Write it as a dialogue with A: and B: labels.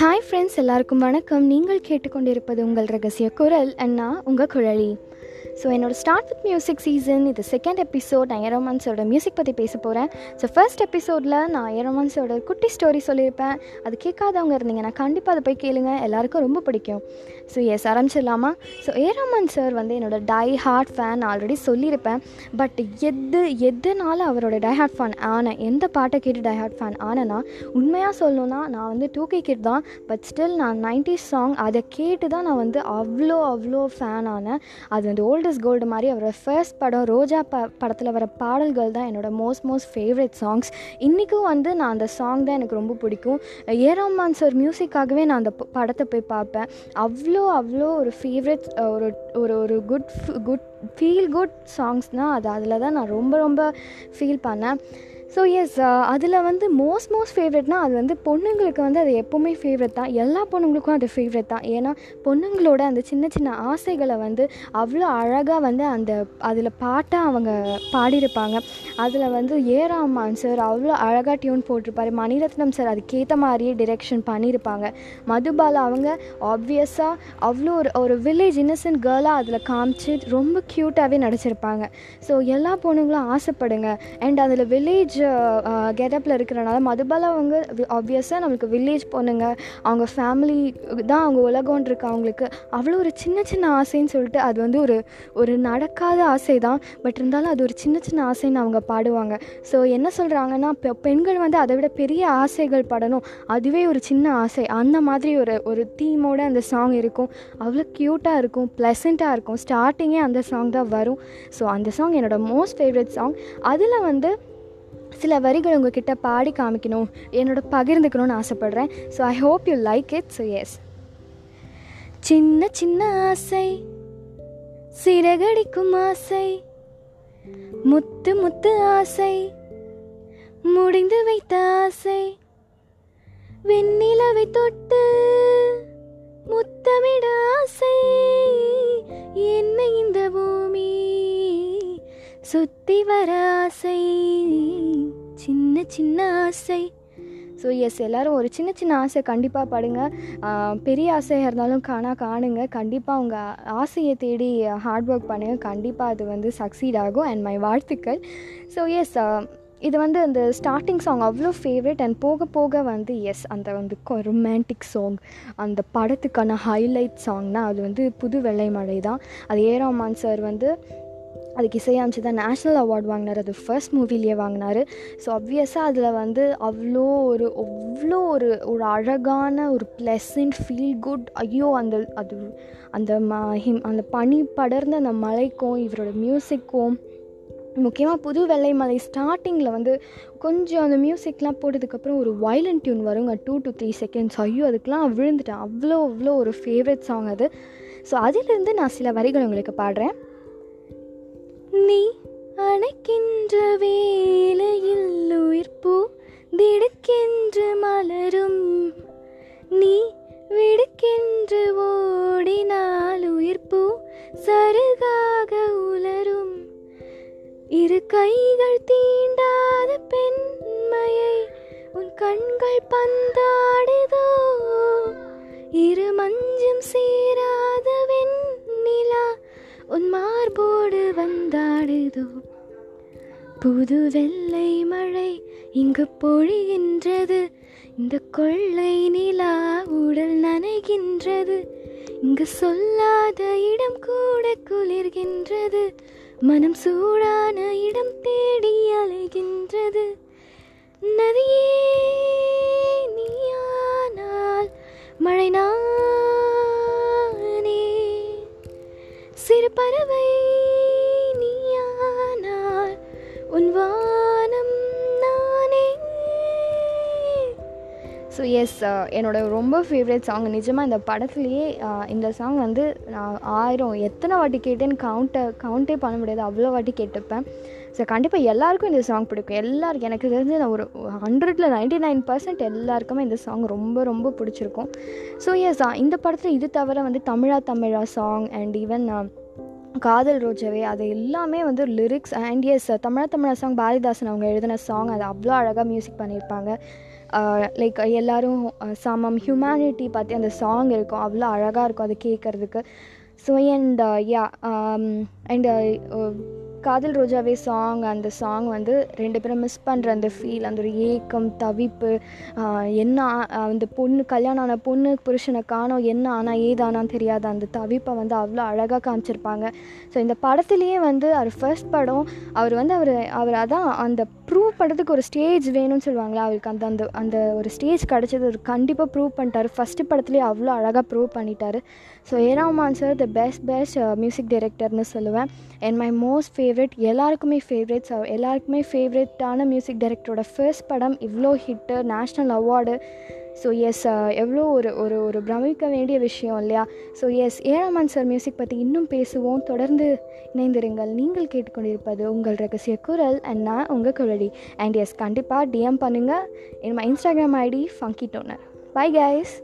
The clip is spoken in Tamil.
A: ஹாய் ஃப்ரெண்ட்ஸ் எல்லாருக்கும் வணக்கம். நீங்கள் கேட்டுக்கொண்டிருப்பது உங்கள் ரகசிய குரல் அண்ணா உங்கள் குழலி ஸோ என்னோடய ஸ்டார்ட் வித் மியூசிக் சீசன் இது செகண்ட் எபிசோட் நான் ஏரோமான்ஸோட மியூசிக் பற்றி பேச போகிறேன் ஸோ ஃபர்ஸ்ட் எபிசோடில் நான் ஏரோமான்ஸோட குட்டி ஸ்டோரி சொல்லியிருப்பேன். அது கேட்காதவங்க இருந்தீங்கன்னா கண்டிப்பாக அதை போய் கேளுங்க. எல்லாருக்கும் ரொம்ப பிடிக்கும். ஸோ எஸ் ஆரம்பிச்சிடலாமா? ஸோ ஏரோமான் சார் வந்து என்னோட டை ஹார்ட் ஃபேன் ஆல்ரெடி சொல்லியிருப்பேன். பட் எது எதுனால அவரோட டை ஹார்ட் ஃபேன் ஆனேன் எந்த பாட்டை கேட்டு டை ஹார்ட் ஃபேன் ஆனேன்னா உண்மையாக சொல்லணும்னா நான் வந்து டூ கே கிட் தான். பட் ஸ்டில் நான் நைன்டி சாங் அதை கேட்டு தான் நான் வந்து அவ்வளோ அவ்வளோ ஃபேன் ஆனேன். அது வந்து ஓல்ட் இஸ் கோல்டு மாதிரி அவரோட ஃபர்ஸ்ட் படம் ரோஜா ப படத்தில் வர பாடல்கள் தான் என்னோட மோஸ்ட் மோஸ்ட் ஃபேவரட் சாங்ஸ் இன்றைக்கும் வந்து நான் அந்த சாங் தான் எனக்கு ரொம்ப பிடிக்கும். ஏராமான் சார் மியூசிக்காகவே நான் அந்த படத்தை போய் பார்ப்பேன். அவ்வளோ அவ்வளோ ஒரு ஃபேவரட் ஒரு ஒரு ஒரு குட் குட் ஃபீல் குட் சாங்ஸ்னால் அது அதில் தான் நான் ரொம்ப ரொம்ப ஃபீல் பண்ணேன். ஸோ எஸ் அதில் வந்து மோஸ்ட் மோஸ்ட் ஃபேவரெட்னால் அது வந்து பொண்ணுங்களுக்கு வந்து அது எப்போவுமே ஃபேவரெட் தான். எல்லா பொண்ணுங்களுக்கும் அது ஃபேவரெட் தான். ஏன்னா பொண்ணுங்களோட அந்த சின்ன சின்ன ஆசைகளை வந்து அவ்வளோ அழகாக வந்து அந்த அதில் பாட்டாக அவங்க பாடியிருப்பாங்க. அதில் வந்து ஏராமான் சார் அவ்வளோ அழகாக டியூன் போட்டிருப்பாரு. மணிரத்னம் சார் அதுக்கேற்ற மாதிரியே டிரெக்ஷன் பண்ணியிருப்பாங்க. மதுபாலா அவங்க ஆப்வியஸாக அவ்வளோ ஒரு ஒரு வில்லேஜ் இன்னசென்ட் கேர்ளாக அதில் காமிச்சு ரொம்ப க்யூட்டாகவே நடிச்சிருப்பாங்க. ஸோ எல்லா பொண்ணுங்களும் ஆசைப்படுங்க. அண்ட் அதில் வில்லேஜ் கெட்டப்பில் இருக்கிறனால மதுபாலா அவங்க ஆப்வியஸாக நம்மளுக்கு வில்லேஜ் பொண்ணுங்க அவங்க ஃபேமிலி தான் அவங்க உலகம்னு இருக்கு அவங்களுக்கு. அவ்வளோ ஒரு சின்ன சின்ன ஆசைன்னு சொல்லிட்டு அது வந்து ஒரு ஒரு நடக்காத ஆசை தான் பட் இருந்தாலும் அது ஒரு சின்ன சின்ன ஆசைன்னு அவங்க பாடுவாங்க. ஸோ என்ன சொல்கிறாங்கன்னா இப்போ பெண்கள் வந்து அதை விட பெரிய ஆசைகள் படணும். அதுவே ஒரு சின்ன ஆசை. அந்த மாதிரி ஒரு ஒரு தீமோட அந்த சாங் இருக்கும். அவ்வளோ க்யூட்டாக இருக்கும் ப்ளசண்ட்டாக இருக்கும். ஸ்டார்டிங்கே அந்த சாங் தான் வரும். ஸோ அந்த சாங் என்னோடய மோஸ்ட் ஃபேவரட் சாங் அதில் வந்து சில வரிகள் உங்ககிட்ட பாடி காமிக்கணும் என்னோட பகிர்ந்துக்கணும்னு ஆசைப்பட்றேன். So I hope you like it so yes சின்ன சின்ன ஆசை சிறகடிக்கும் ஆசை முத்து முத்து ஆசை முடிந்து வைத்த ஆசை வெண்ணிலவை தொட்டு முத்தமிட ஆசை என்ன இந்த பூமி சுத்தி வர ஆசை. சின்ன சின்ன ஆசை. ஸோ எஸ் எல்லோரும் ஒரு சின்ன சின்ன ஆசை கண்டிப்பாக படுங்க. பெரிய ஆசையாக இருந்தாலும் காணா காணுங்க. கண்டிப்பாக உங்கள் ஆசையை தேடி ஹார்ட் ஒர்க் பண்ணுங்கள் கண்டிப்பாக அது வந்து சக்சீட் ஆகும். அண்ட் மை வாழ்த்துக்கள். ஸோ எஸ் இது வந்து அந்த ஸ்டார்டிங் சாங் அவ்வளோ ஃபேவரட் அண்ட் போக போக வந்து எஸ் அந்த வந்து ரொமான்டிக் சாங் அந்த படத்துக்கான ஹைலைட் சாங்னால் அது வந்து புது வெள்ளை மழை தான். அது ஏராமான் சார் வந்து அதுக்கு இசையமைச்சு தான் நேஷ்னல் அவார்ட் வாங்கினார். அது ஃபர்ஸ்ட் மூவிலேயே வாங்கினார். ஸோ அப்வியஸாக அதில் வந்து அவ்வளோ ஒரு அவ்வளோ ஒரு ஒரு அழகான ஒரு ப்ளசன்ட் ஃபீல் குட் ஐயோ அந்த அது அந்த ம ஹிம் அந்த பனி படர்ந்த அந்த மலைக்கும் இவரோட மியூசிக்கும் முக்கியமாக புது வெள்ளை மலை ஸ்டார்டிங்கில் வந்து கொஞ்சம் அந்த மியூசிக்லாம் போட்டதுக்கப்புறம் ஒரு வயலன் டியூன் வருங்க. டூ டு த்ரீ செகண்ட்ஸ் ஐயோ அதுக்கெலாம் விழுந்துட்டேன். அவ்வளோ அவ்வளோ ஒரு ஃபேவரட் சாங் அது. ஸோ அதிலிருந்து நான் சில வரிகள் உங்களுக்கு பாடுறேன். நீ அணைக்கின்ற வேலையில் உயிர்ப்பூ திடுக்கென்று மலரும். நீ விடுக்கென்று ஓடினால் உயிர்ப்பூ சருகாக உலரும். இரு கைகள் தீண்டாத பெண்மையை உன் கண்கள் பந்தாடுதோ. இரு மஞ்சும் சேராத ஏதோ புது வெள்ளை மழை இங்கு பொழிகின்றது. இந்த கொள்ளை நிலா உடல் நனைகின்றது. இங்கு சொல்லாத இடம் கூட குளிர்கின்றது. மனம் சூடான இடம் தேடி அலைகின்றது. நதியே நீயானால் மழை நானே. சிறு பறவை உன் வானம் நானே. ஸோ எஸ் என்னோட ரொம்ப ஃபேவரட் சாங் நிஜமாக இந்த படத்துலேயே இந்த சாங் வந்து நான் ஆயிரம் எத்தனை வாட்டி கேட்டேன்னு கவுண்ட்டை கவுண்டே பண்ண முடியாது. அவ்வளோ வாட்டி கேட்டுப்பேன் ஸோ கண்டிப்பாக எல்லாருக்கும் இந்த சாங் பிடிக்கும். எல்லாருக்கும் எனக்கு தெரிஞ்சு நான் ஒரு ஹண்ட்ரடில் நைன்டி நைன் பர்சன்ட் எல்லாருக்குமே இந்த சாங் ரொம்ப ரொம்ப பிடிச்சிருக்கும். ஸோ எஸ் இந்த படத்தில் இது தவிர வந்து Tamizha Tamizha song and even காதல் ரோஜாவே அது எல்லாமே வந்து லிரிக்ஸ் அண்ட் எஸ் தமிழ தமிழ சாங் பாரதிதாசன் அவங்க எழுதின சாங் அது அவ்வளோ அழகாக மியூசிக் பண்ணியிருப்பாங்க. லைக் எல்லோரும் சமம் ஹியூமனிட்டி பற்றி அந்த சாங் இருக்கும் அவ்வளோ அழகாக இருக்கும் அது கேட்குறதுக்கு. So and yeah uh, and um, காதல் ரோஜாவே சாங் அந்த சாங் வந்து ரெண்டு பேரும் மிஸ் பண்ணுற அந்த ஃபீல் அந்த ஒரு ஏக்கம் தவிப்பு என்ன அந்த பொண்ணு கல்யாணம் ஆன பொண்ணு புருஷனை காணோம் என்ன ஆனால் ஏதானான்னு தெரியாத அந்த தவிப்பை வந்து அவ்வளோ அழகாக காமிச்சிருப்பாங்க. ஸோ இந்த படத்துலேயே வந்து அவர் ஃபர்ஸ்ட் படம் அவர் வந்து அவர் அவர் அதான் அந்த ப்ரூவ் பண்ணுறதுக்கு ஒரு ஸ்டேஜ் வேணும்னு சொல்லுவாங்களே அவருக்கு அந்த அந்த அந்த ஒரு ஸ்டேஜ் கிடச்சது அவர் கண்டிப்பாக ப்ரூவ் பண்ணிட்டார். ஃபஸ்ட்டு படத்துலேயே அவ்வளோ அழகாக ப்ரூவ் பண்ணிட்டார். So A R Rahman sir the best best music uh, டைரக்டர்னு சொல்லுவேன். அண்ட் மை மோஸ்ட் ஃபேவரட் எல்லாருக்குமே ஃபேவரட்ஸ் எல்லாருக்குமே ஃபேவரட்டான மியூசிக் டைரக்டரோட ஃபர்ஸ்ட் படம் இவ்வளோ hit national award so yes எவ்வளோ ஒரு ஒரு ஒரு பிரமிக்க வேண்டிய விஷயம் இல்லையா? So yes A R Rahman sir music பற்றி இன்னும் பேசுவோம். தொடர்ந்து இணைந்திருங்கள். நீங்கள் கேட்டுக்கொண்டிருப்பது உங்கள் ரகசிய குரல் அண்ட் நான் உங்கள் குரடி அண்ட் எஸ் கண்டிப்பாக டிஎம் பண்ணுங்கள் என்னோட Instagram ID funky toner bye guys